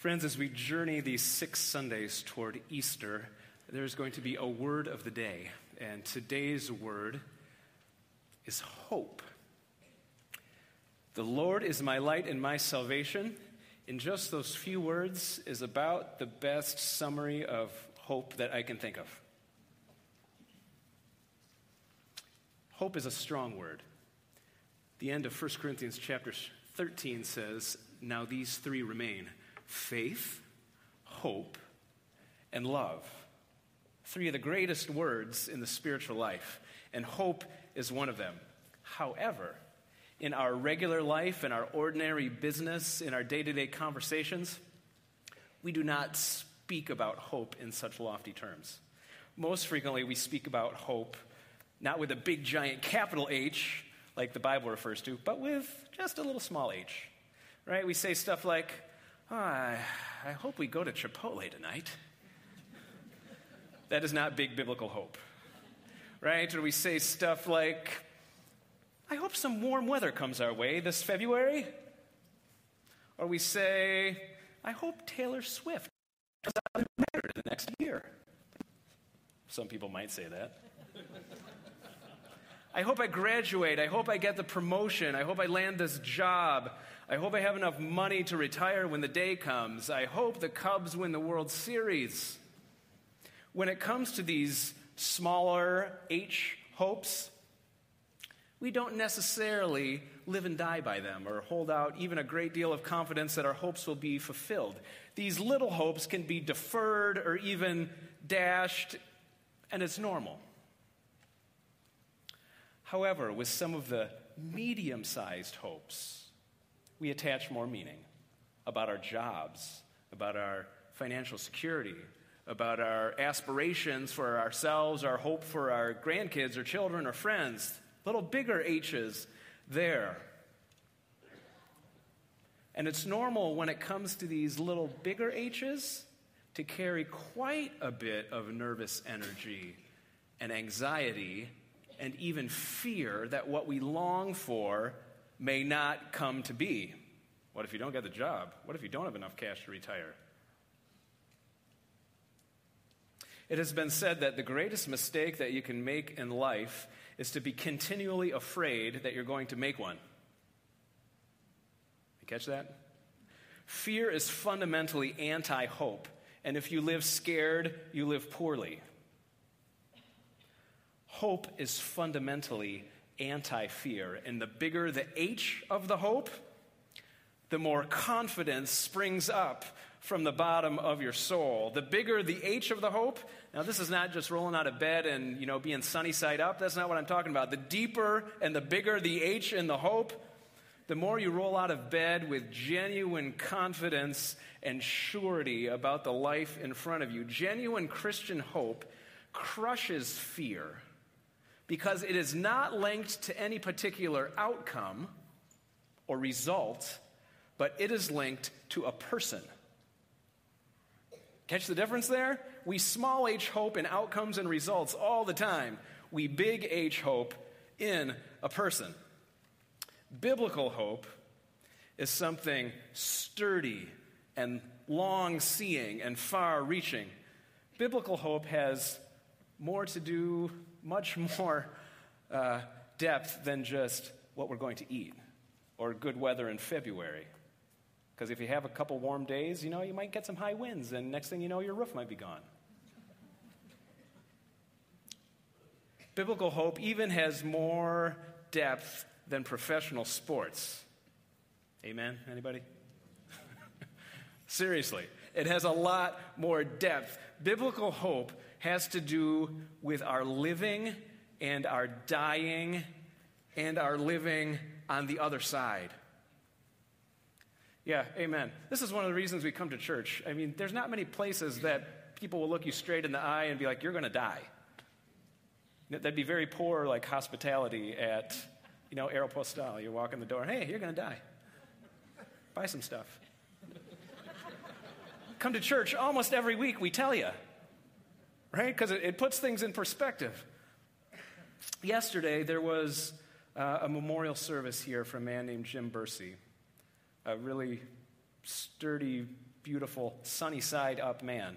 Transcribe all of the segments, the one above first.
Friends, as we journey these six Sundays toward Easter, there's going to be a word of the day. And today's word is hope. The Lord is my light and my salvation. In just those few words, is about the best summary of hope that I can think of. Hope is a strong word. The end of 1 Corinthians chapter 13 says, Now these three remain faith, hope, and love. Three of the greatest words in the spiritual life, and hope is one of them. However, in our regular life, in our ordinary business, in our day to day conversations, we do not speak about hope in such lofty terms. Most frequently, we speak about hope not with a big giant capital H, like the Bible refers to, but with just a little small h. Right? We say stuff like, oh, I, I hope we go to Chipotle tonight. that is not big biblical hope. Right? Or we say stuff like, I hope some warm weather comes our way this February. Or we say, I hope Taylor Swift comes out married the next year. Some people might say that. I hope I graduate. I hope I get the promotion. I hope I land this job. I hope I have enough money to retire when the day comes. I hope the Cubs win the World Series. When it comes to these smaller H hopes, we don't necessarily live and die by them or hold out even a great deal of confidence that our hopes will be fulfilled. These little hopes can be deferred or even dashed, and it's normal. However, with some of the medium sized hopes, we attach more meaning about our jobs, about our financial security, about our aspirations for ourselves, our hope for our grandkids or children or friends. Little bigger H's there. And it's normal when it comes to these little bigger H's to carry quite a bit of nervous energy and anxiety and even fear that what we long for may not come to be. What if you don't get the job? What if you don't have enough cash to retire? It has been said that the greatest mistake that you can make in life is to be continually afraid that you're going to make one. You catch that? Fear is fundamentally anti hope. And if you live scared, you live poorly. Hope is fundamentally anti fear. And the bigger the H of the hope, the more confidence springs up from the bottom of your soul. The bigger the H of the hope, now this is not just rolling out of bed and, you know, being sunny side up. That's not what I'm talking about. The deeper and the bigger the H in the hope, the more you roll out of bed with genuine confidence and surety about the life in front of you. Genuine Christian hope crushes fear because it is not linked to any particular outcome or result, but it is linked to a person. Catch the difference there? We small h hope in outcomes and results all the time. We big H hope in a person. Biblical hope is something sturdy and long seeing and far reaching. Biblical hope has more to do much more uh, depth than just what we're going to eat or good weather in February. Because if you have a couple warm days, you know, you might get some high winds, and next thing you know, your roof might be gone. Biblical hope even has more depth than professional sports. Amen? Anybody? Seriously, it has a lot more depth. Biblical hope has to do with our living and our dying and our living on the other side. Yeah, amen. This is one of the reasons we come to church. I mean, there's not many places that people will look you straight in the eye and be like, you're going to die. That'd be very poor, like, hospitality at, you know, Aeropostale. You walk in the door, hey, you're going to die. Buy some stuff. come to church almost every week, we tell you right? Because it, it, puts things in perspective. Yesterday, there was uh, a memorial service here for a man named Jim Bursey, a really sturdy beautiful, sunny side up man.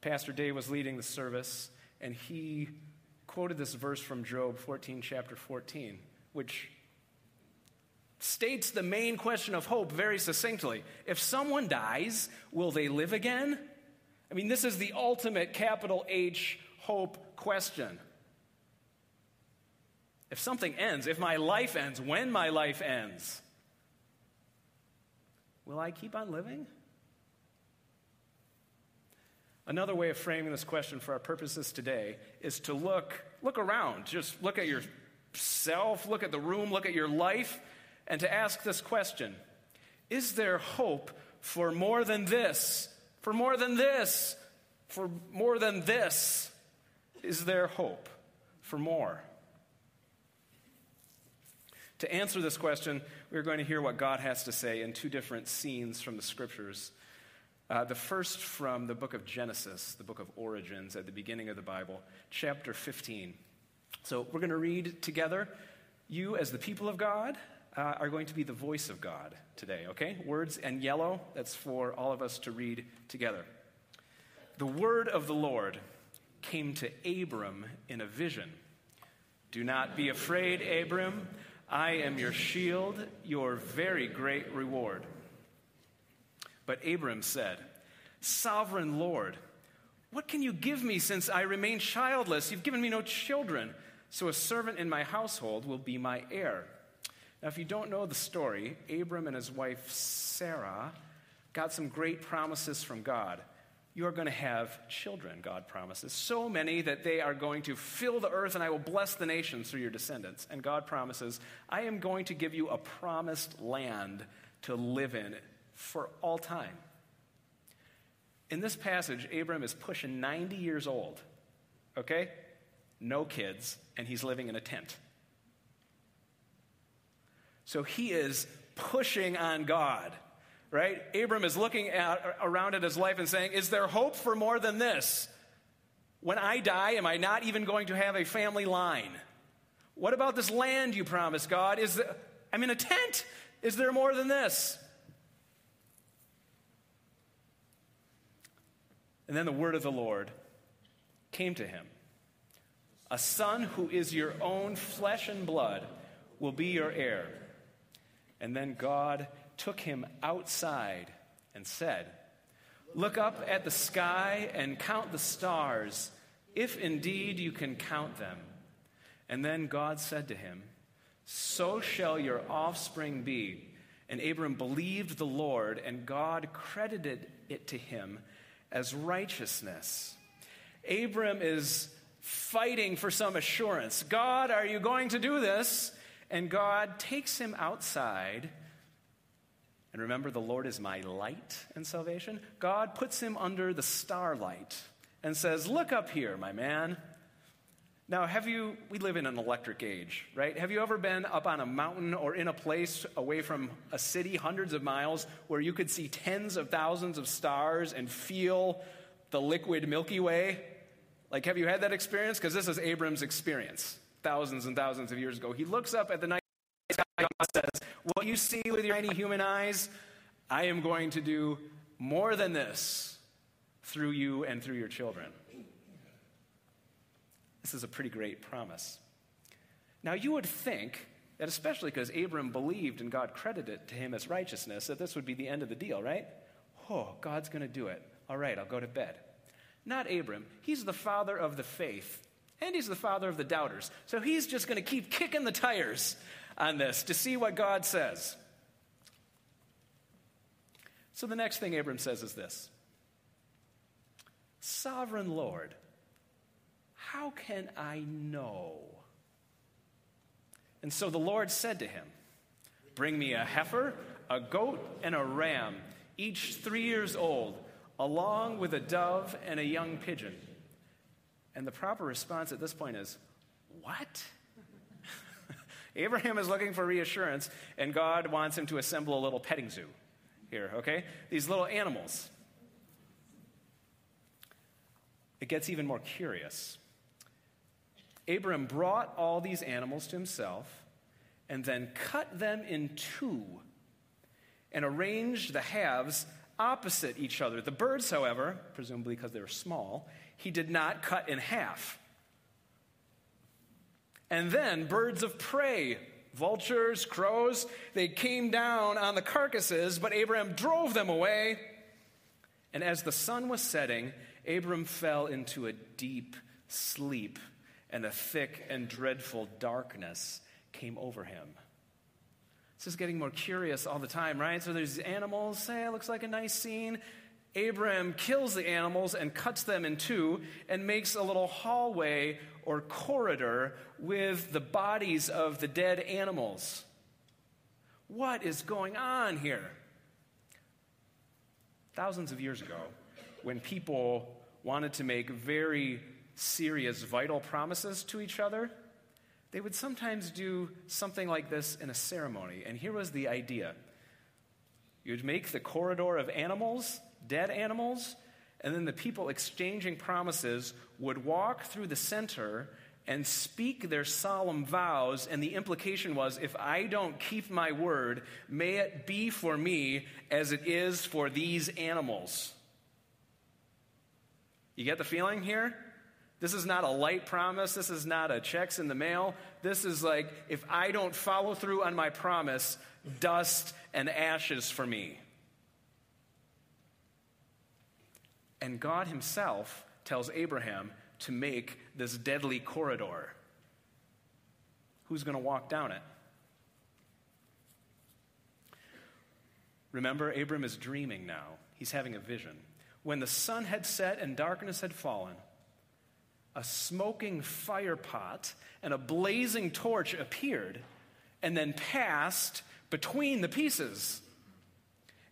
Pastor Dave was leading the service, and he quoted this verse from Job 14, chapter 14, which states the main question of hope very succinctly. If someone dies, will they live again? I mean, this is the ultimate capital H hope question. If something ends, if my life ends, when my life ends, will I keep on living? Another way of framing this question for our purposes today is to look look around. Just look at yourself, look at the room, look at your life and to ask this question Is there hope for more than this? For more than this? For more than this? Is there hope for more? To answer this question, we're going to hear what God has to say in two different scenes from the scriptures. Uh, the first from the book of Genesis, the book of origins at the beginning of the Bible, chapter 15. So we're going to read together. You, as the people of God, uh, are going to be the voice of God today, okay? Words and yellow, that's for all of us to read together. The word of the Lord came to Abram in a vision. Do not be afraid, Abram. I am your shield, your very great reward. But Abram said, Sovereign Lord, what can you give me since I remain childless? You've given me no children, so a servant in my household will be my heir. Now, if you don't know the story, Abram and his wife Sarah got some great promises from God. You are going to have children, God promises. So many that they are going to fill the earth, and I will bless the nations through your descendants. And God promises, I am going to give you a promised land to live in for all time. In this passage, Abram is pushing 90 years old, okay? No kids, and he's living in a tent. So he is pushing on God, right? Abram is looking at, around at his life and saying, Is there hope for more than this? When I die, am I not even going to have a family line? What about this land you promised, God? Is the, I'm in a tent. Is there more than this? And then the word of the Lord came to him A son who is your own flesh and blood will be your heir. And then God took him outside and said, Look up at the sky and count the stars, if indeed you can count them. And then God said to him, So shall your offspring be. And Abram believed the Lord, and God credited it to him as righteousness. Abram is fighting for some assurance. God, are you going to do this? And God takes him outside. And remember, the Lord is my light and salvation. God puts him under the starlight and says, Look up here, my man. Now, have you, we live in an electric age, right? Have you ever been up on a mountain or in a place away from a city, hundreds of miles, where you could see tens of thousands of stars and feel the liquid Milky Way? Like, have you had that experience? Because this is Abram's experience thousands and thousands of years ago. He looks up at the night sky and says, What you see with your tiny human eyes, I am going to do more than this through you and through your children. This is a pretty great promise. Now, you would think that, especially because Abram believed and God credited it to him as righteousness, that this would be the end of the deal, right? Oh, God's going to do it. All right, I'll go to bed. Not Abram. He's the father of the faith. And he's the father of the doubters. So he's just going to keep kicking the tires on this to see what God says. So the next thing Abram says is this Sovereign Lord, how can I know? And so the Lord said to him, Bring me a heifer, a goat, and a ram, each three years old, along with a dove and a young pigeon. And the proper response at this point is, What? Abraham is looking for reassurance, and God wants him to assemble a little petting zoo here, okay? These little animals. It gets even more curious. Abram brought all these animals to himself and then cut them in two and arranged the halves opposite each other. The birds, however, presumably because they were small, he did not cut in half. And then birds of prey, vultures, crows, they came down on the carcasses, but Abraham drove them away. And as the sun was setting, Abram fell into a deep sleep, and a thick and dreadful darkness came over him. This is getting more curious all the time, right? So there's animals. Say, it looks like a nice scene. Abraham kills the animals and cuts them in two and makes a little hallway or corridor with the bodies of the dead animals. What is going on here? Thousands of years ago, when people wanted to make very serious, vital promises to each other, they would sometimes do something like this in a ceremony. And here was the idea you'd make the corridor of animals, dead animals, and then the people exchanging promises would walk through the center and speak their solemn vows. And the implication was if I don't keep my word, may it be for me as it is for these animals. You get the feeling here? This is not a light promise. This is not a checks in the mail. This is like, if I don't follow through on my promise, dust and ashes for me. And God Himself tells Abraham to make this deadly corridor. Who's going to walk down it? Remember, Abram is dreaming now. He's having a vision. When the sun had set and darkness had fallen, a smoking fire pot and a blazing torch appeared and then passed between the pieces.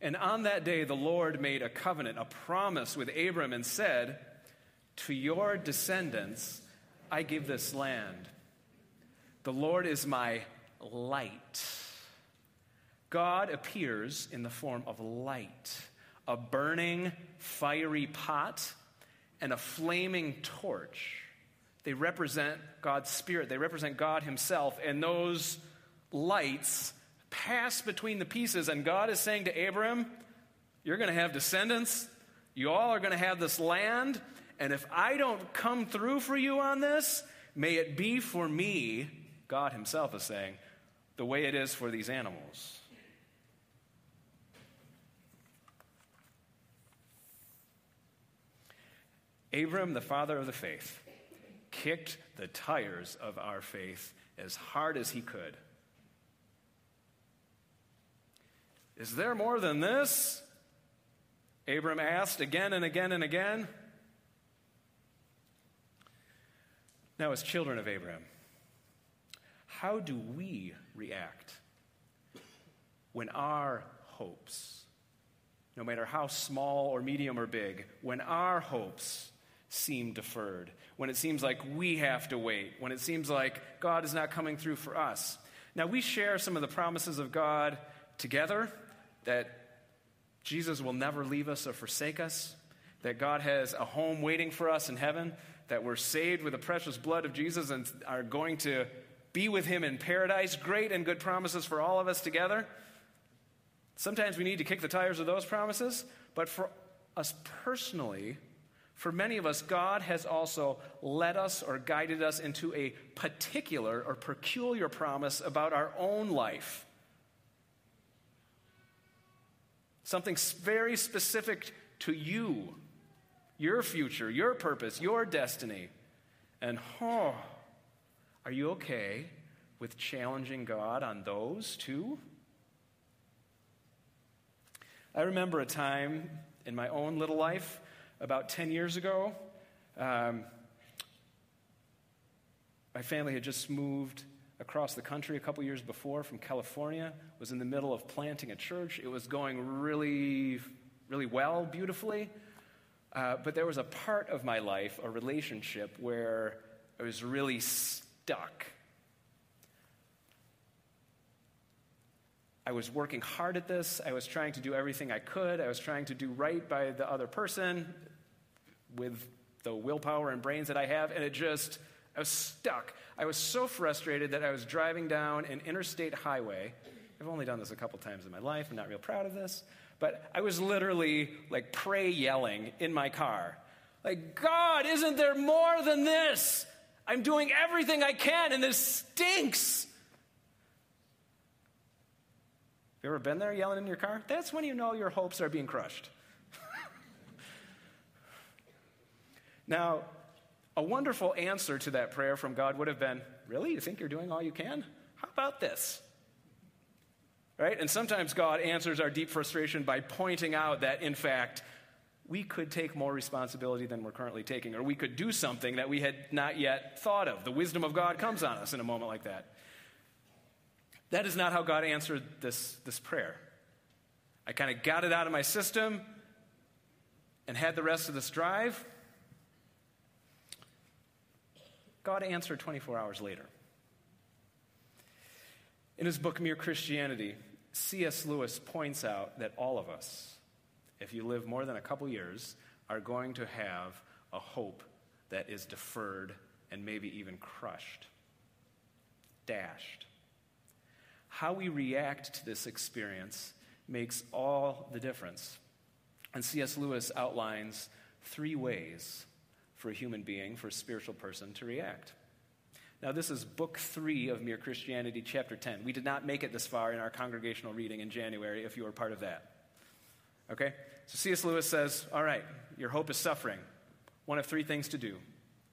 And on that day, the Lord made a covenant, a promise with Abram, and said, To your descendants, I give this land. The Lord is my light. God appears in the form of light, a burning, fiery pot and a flaming torch. They represent God's Spirit, they represent God Himself, and those lights pass between the pieces. And God is saying to Abram, You're going to have descendants, you all are going to have this land, and if I don't come through for you on this, may it be for me, God Himself is saying, the way it is for these animals. Abram, the father of the faith, kicked the tires of our faith as hard as he could. Is there more than this? Abram asked again and again and again. Now, as children of Abraham, how do we react when our hopes, no matter how small or medium or big, when our hopes seem deferred, when it seems like we have to wait, when it seems like God is not coming through for us. Now, we share some of the promises of God together that Jesus will never leave us or forsake us, that God has a home waiting for us in heaven, that we're saved with the precious blood of Jesus and are going to be with Him in paradise. Great and good promises for all of us together. Sometimes we need to kick the tires of those promises, but for us personally, for many of us, God has also led us or guided us into a particular or peculiar promise about our own life. Something very specific to you, your future, your purpose, your destiny. And, oh, are you okay with challenging God on those too? I remember a time in my own little life about 10 years ago. Um, my family had just moved across the country a couple years before from California, was in the middle of planting a church. It was going really, really well, beautifully. Uh, but there was a part of my life, a relationship, where I was really stuck. I was working hard at this. I was trying to do everything I could. I was trying to do right by the other person with the willpower and brains that I have, and it just, I was stuck. I was so frustrated that I was driving down an interstate highway. I've only done this a couple times in my life. I'm not real proud of this. but I was literally like pray yelling in my car. Like, God, isn't there more than this? I'm doing everything I can and this stinks. Have you ever been there yelling in your car? That's when you know your hopes are being crushed. now, a wonderful answer to that prayer from God would have been Really? You think you're doing all you can? How about this? Right? And sometimes God answers our deep frustration by pointing out that, in fact, we could take more responsibility than we're currently taking, or we could do something that we had not yet thought of. The wisdom of God comes on us in a moment like that. That is not how God answered this, this prayer. I kind of got it out of my system and had the rest of this drive. God answered 24 hours later. In his book, Mere Christianity, C.S. Lewis points out that all of us, if you live more than a couple years, are going to have a hope that is deferred and maybe even crushed, dashed. How we react to this experience makes all the difference. And C.S. Lewis outlines three ways for a human being, for a spiritual person to react. Now, this is book three of Mere Christianity, chapter 10. We did not make it this far in our congregational reading in January if you were part of that. Okay? So C.S. Lewis says, All right, your hope is suffering. One of three things to do.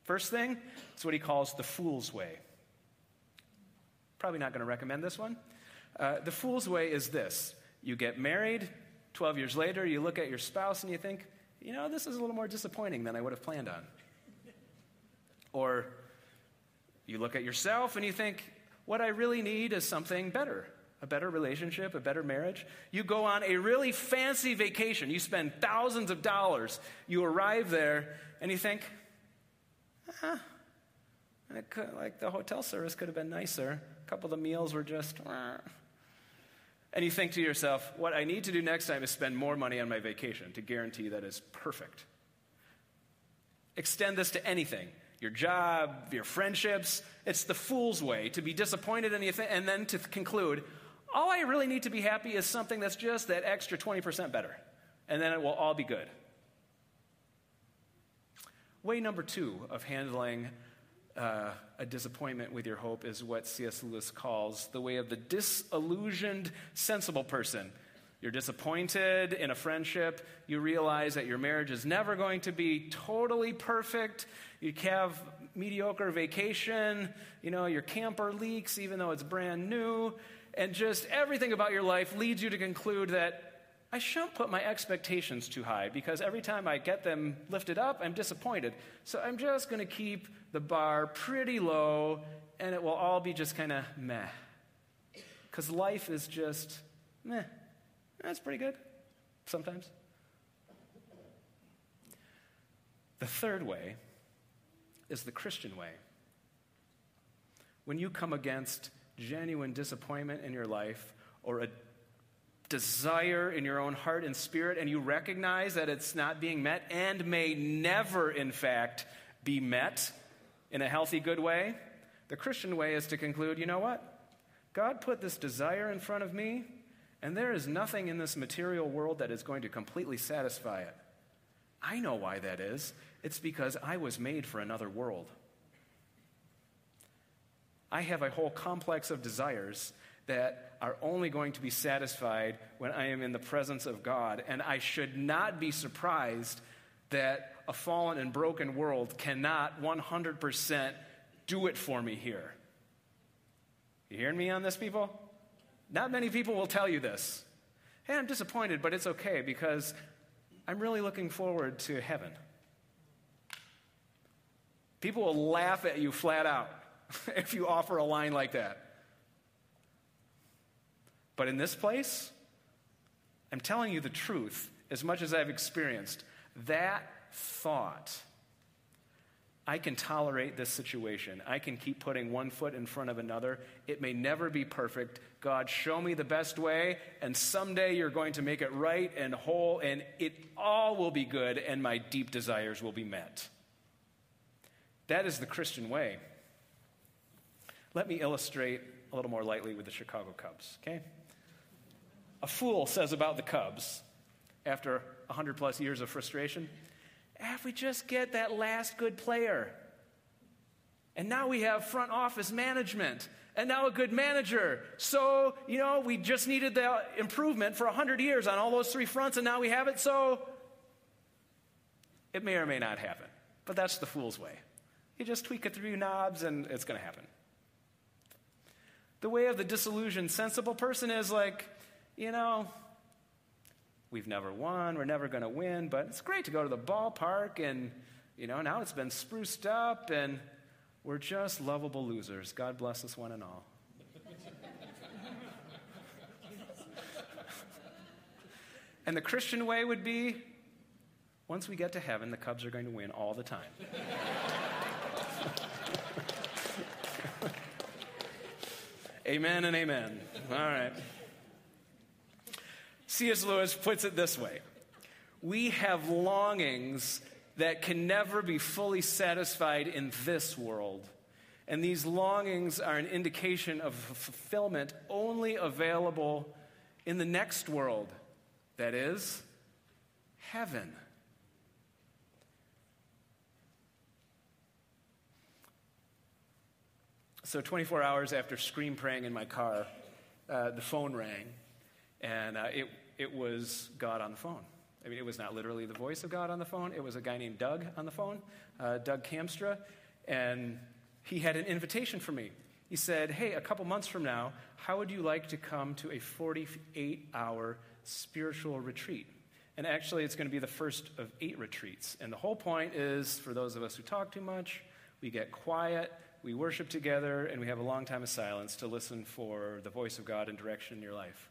First thing is what he calls the fool's way. Probably not going to recommend this one. Uh, the fool's way is this you get married, 12 years later, you look at your spouse and you think, you know, this is a little more disappointing than I would have planned on. Or you look at yourself and you think, what I really need is something better a better relationship, a better marriage. You go on a really fancy vacation. You spend thousands of dollars. You arrive there and you think, could, like the hotel service could have been nicer. A couple of the meals were just. And you think to yourself, what I need to do next time is spend more money on my vacation to guarantee that is perfect. Extend this to anything your job, your friendships. It's the fool's way to be disappointed in anything and then to conclude, all I really need to be happy is something that's just that extra 20% better. And then it will all be good. Way number two of handling uh, a disappointment with your hope is what C.S. Lewis calls the way of the disillusioned, sensible person. You're disappointed in a friendship. You realize that your marriage is never going to be totally perfect. You have mediocre vacation. You know, your camper leaks even though it's brand new. And just everything about your life leads you to conclude that I shouldn't put my expectations too high because every time I get them lifted up, I'm disappointed. So I'm just going to keep the bar pretty low and it will all be just kind of meh. Because life is just meh. That's pretty good sometimes. The third way is the Christian way. When you come against genuine disappointment in your life or a desire in your own heart and spirit, and you recognize that it's not being met and may never, in fact, be met in a healthy, good way, the Christian way is to conclude you know what? God put this desire in front of me, and there is nothing in this material world that is going to completely satisfy it. I know why that is. It's because I was made for another world. I have a whole complex of desires that are only going to be satisfied when I am in the presence of God. And I should not be surprised that a fallen and broken world cannot 100% do it for me here. You hearing me on this, people? Not many people will tell you this. Hey, I'm disappointed, but it's okay because I'm really looking forward to heaven. People will laugh at you flat out if you offer a line like that. But in this place, I'm telling you the truth as much as I've experienced. That thought, I can tolerate this situation. I can keep putting one foot in front of another. It may never be perfect. God, show me the best way, and someday you're going to make it right and whole, and it all will be good, and my deep desires will be met. That is the Christian way. Let me illustrate a little more lightly with the Chicago Cubs, okay? A fool says about the Cubs after 100 plus years of frustration? Ah, if we just get that last good player. And now we have front office management and now a good manager. So, you know, we just needed the improvement for 100 years on all those three fronts, and now we have it. So, it may or may not happen. But that's the fool's way. You just tweak a few knobs, and it's going to happen. The way of the disillusioned, sensible person is like, you know, we've never won, we're never going to win, but it's great to go to the ballpark, and, you know, now it's been spruced up, and we're just lovable losers. God bless us one and all. and the Christian way would be once we get to heaven, the Cubs are going to win all the time. amen and amen. All right. C.S. Lewis puts it this way We have longings that can never be fully satisfied in this world. And these longings are an indication of fulfillment only available in the next world, that is, heaven. So, 24 hours after scream praying in my car, uh, the phone rang, and uh, it, it was God on the phone. I mean, it was not literally the voice of God on the phone. It was a guy named Doug on the phone, uh, Doug Kamstra, and he had an invitation for me. He said, Hey, a couple months from now, how would you like to come to a 48 hour spiritual retreat? And actually, it's going to be the first of eight retreats. And the whole point is for those of us who talk too much, we get quiet, we worship together, and we have a long time of silence to listen for the voice of God and direction in your life.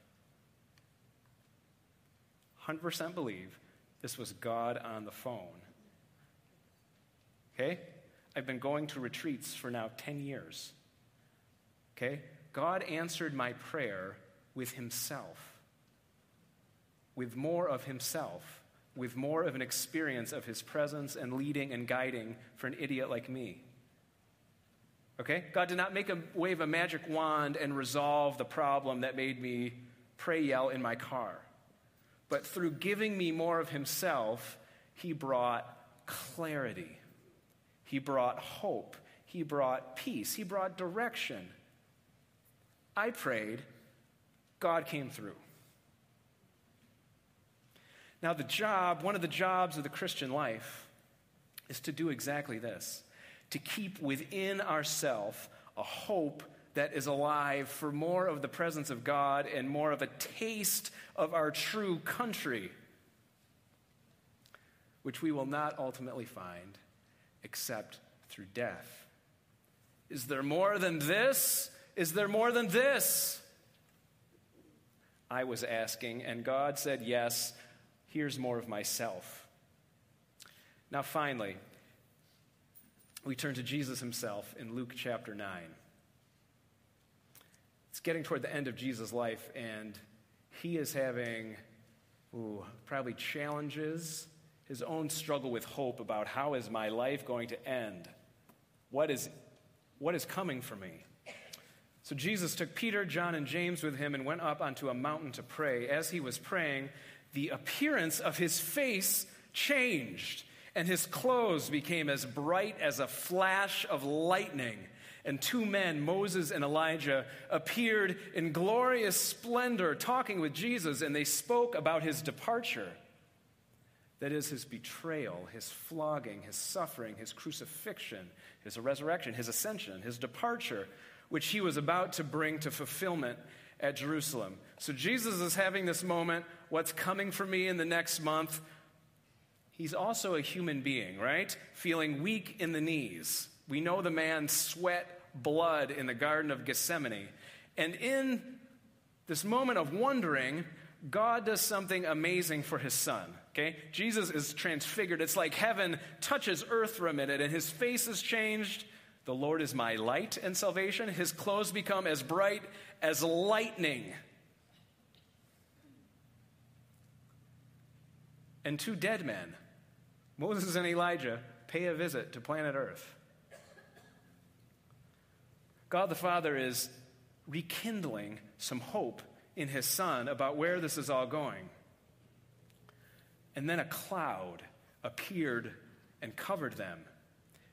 100% believe this was God on the phone. Okay? I've been going to retreats for now 10 years. Okay? God answered my prayer with Himself, with more of Himself, with more of an experience of His presence and leading and guiding for an idiot like me. Okay? God did not make a wave a magic wand and resolve the problem that made me pray yell in my car. But through giving me more of himself, he brought clarity. He brought hope. He brought peace. He brought direction. I prayed, God came through. Now, the job, one of the jobs of the Christian life, is to do exactly this to keep within ourself a hope that is alive for more of the presence of God and more of a taste of our true country, which we will not ultimately find except through death. Is there more than this? Is there more than this? I was asking, and God said, Yes, here's more of myself. Now, finally, we turn to Jesus himself in Luke chapter 9. It's getting toward the end of Jesus' life, and he is having ooh, probably challenges, his own struggle with hope about how is my life going to end? What is, what is coming for me? So Jesus took Peter, John, and James with him and went up onto a mountain to pray. As he was praying, the appearance of his face changed, and his clothes became as bright as a flash of lightning and two men, Moses and Elijah, appeared in glorious splendor talking with Jesus, and they spoke about his departure. That is, his betrayal, his flogging, his suffering, his crucifixion, his resurrection, his ascension, his departure, which he was about to bring to fulfillment at Jerusalem. So Jesus is having this moment what's coming for me in the next month? He's also a human being, right? Feeling weak in the knees. We know the man sweat blood in the Garden of Gethsemane. And in this moment of wondering, God does something amazing for his son. Okay? Jesus is transfigured. It's like heaven touches earth for a minute and his face is changed. The Lord is my light and salvation. His clothes become as bright as lightning. And two dead men, Moses and Elijah, pay a visit to planet Earth. God the Father is rekindling some hope in his Son about where this is all going. And then a cloud appeared and covered them.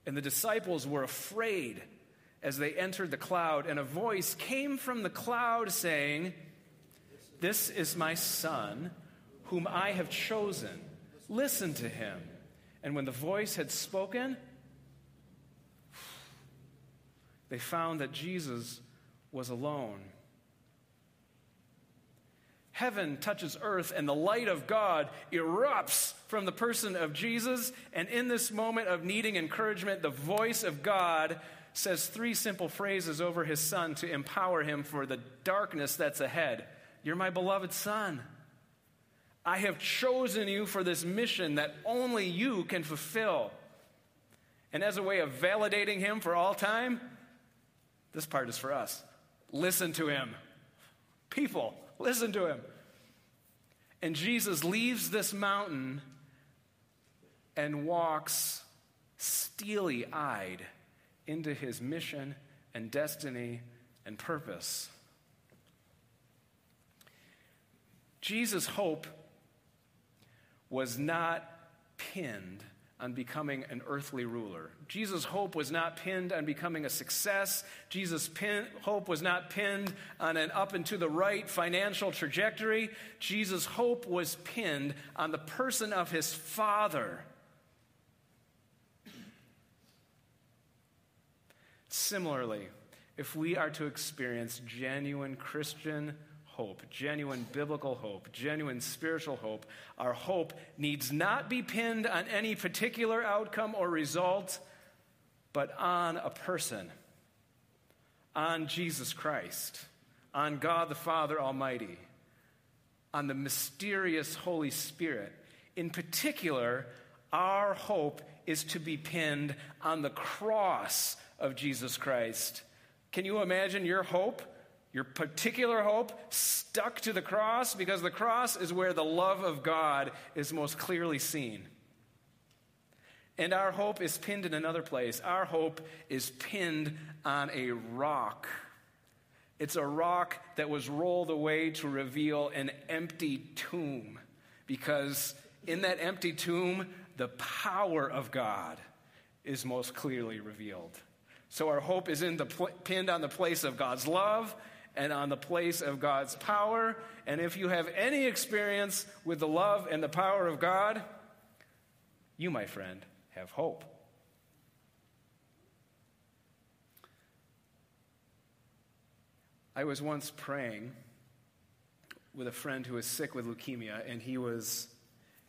And the disciples were afraid as they entered the cloud, and a voice came from the cloud saying, This is my son, whom I have chosen. Listen to him. And when the voice had spoken, they found that Jesus was alone. Heaven touches earth, and the light of God erupts from the person of Jesus. And in this moment of needing encouragement, the voice of God says three simple phrases over his son to empower him for the darkness that's ahead. You're my beloved son. I have chosen you for this mission that only you can fulfill. And as a way of validating him for all time, this part is for us. Listen to him. People, Listen to him. And Jesus leaves this mountain and walks steely eyed into his mission and destiny and purpose. Jesus' hope was not pinned on becoming an earthly ruler. Jesus' hope was not pinned on becoming a success. Jesus' pin, hope was not pinned on an up and to the right financial trajectory. Jesus' hope was pinned on the person of his Father. Similarly, if we are to experience genuine Christian hope, genuine biblical hope, genuine spiritual hope. Our hope needs not be pinned on any particular outcome or result, but on a person, on Jesus Christ, on God the Father Almighty, on the mysterious Holy Spirit. In particular, our hope is to be pinned on the cross of Jesus Christ. Can you imagine your hope? Your particular hope stuck to the cross because the cross is where the love of God is most clearly seen. And our hope is pinned in another place. Our hope is pinned on a rock. It's a rock that was rolled away to reveal an empty tomb because in that empty tomb, the power of God is most clearly revealed. So our hope is in the pinned on the place of God's love and on the place of God's power. And if you have any experience with the love and the power of God, you, my friend, have hope. I was once praying with a friend who was sick with leukemia, and he was,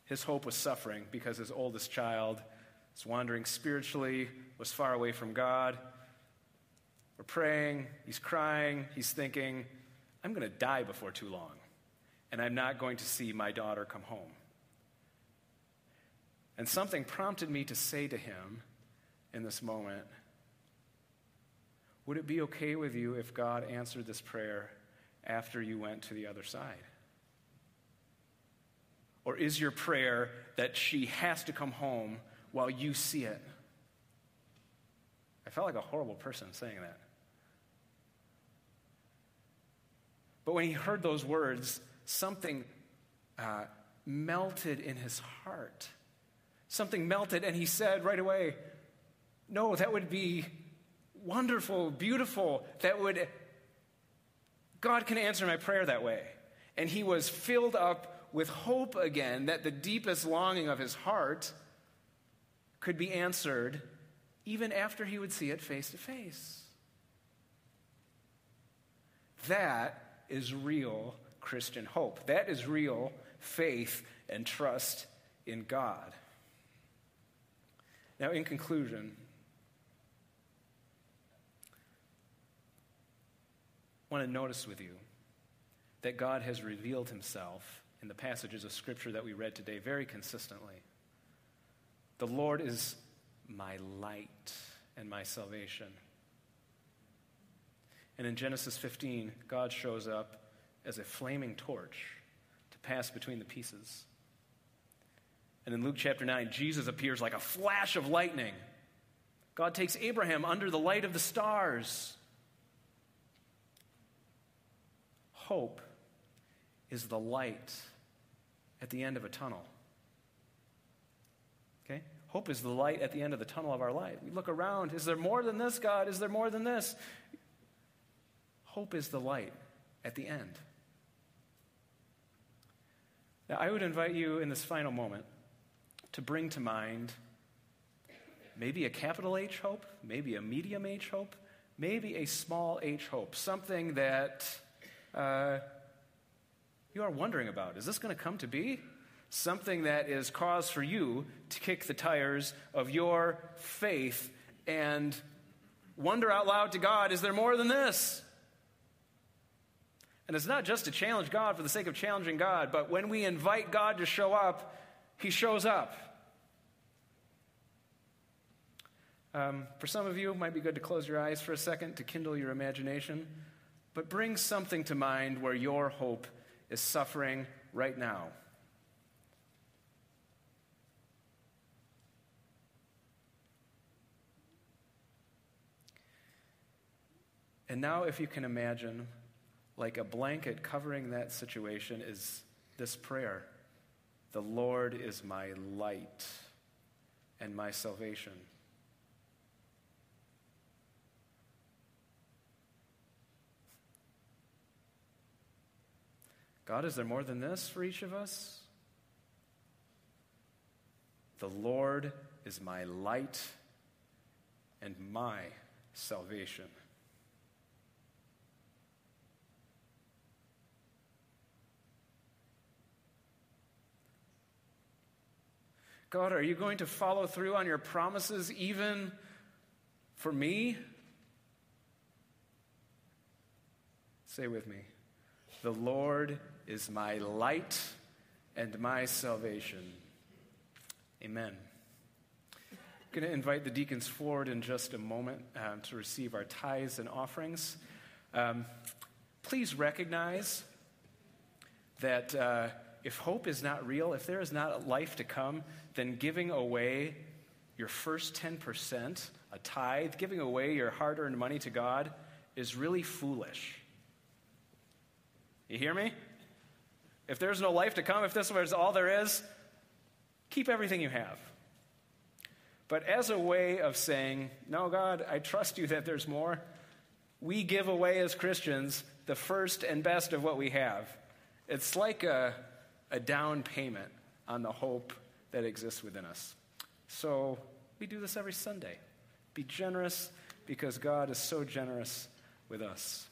his hope was suffering because his oldest child was wandering spiritually, was far away from God. We're praying, he's crying, he's thinking, I'm going to die before too long, and I'm not going to see my daughter come home. And something prompted me to say to him in this moment, Would it be okay with you if God answered this prayer after you went to the other side? Or is your prayer that she has to come home while you see it? I felt like a horrible person saying that. But when he heard those words, something uh, melted in his heart. Something melted, and he said right away, No, that would be wonderful, beautiful. That would, God can answer my prayer that way. And he was filled up with hope again that the deepest longing of his heart could be answered even after he would see it face to face. That is real Christian hope. That is real faith and trust in God. Now, in conclusion, I want to notice with you that God has revealed himself in the passages of Scripture that we read today very consistently. The Lord is my light and my salvation. And in Genesis 15, God shows up as a flaming torch to pass between the pieces. And in Luke chapter 9, Jesus appears like a flash of lightning. God takes Abraham under the light of the stars. Hope is the light at the end of a tunnel. Okay? Hope is the light at the end of the tunnel of our life. We look around. Is there more than this, God? Is there more than this? Hope is the light at the end. Now, I would invite you in this final moment to bring to mind maybe a capital H hope, maybe a medium H hope, maybe a small h hope, something that uh, you are wondering about. Is this going to come to be? Something that is cause for you to kick the tires of your faith and wonder out loud to God, is there more than this? And it's not just to challenge God for the sake of challenging God, but when we invite God to show up, He shows up. Um, for some of you, it might be good to close your eyes for a second to kindle your imagination, but bring something to mind where your hope is suffering right now. And now, if you can imagine, like a blanket covering that situation is this prayer The Lord is my light and my salvation. God, is there more than this for each of us? The Lord is my light and my salvation. God, are you going to follow through on your promises even for me? Say with me. The Lord is my light and my salvation. Amen. I'm going to invite the deacons forward in just a moment um, to receive our tithes and offerings. Um, please recognize that uh, if hope is not real, if there is not life to come, then giving away your first 10%, a tithe, giving away your hard earned money to God, is really foolish. You hear me? If there's no life to come, if this is all there is, keep everything you have. But as a way of saying, No, God, I trust you that there's more, we give away as Christians the first and best of what we have. It's like a, a down payment on the hope that exists within us. So we do this every Sunday. Be generous because God is so generous with us.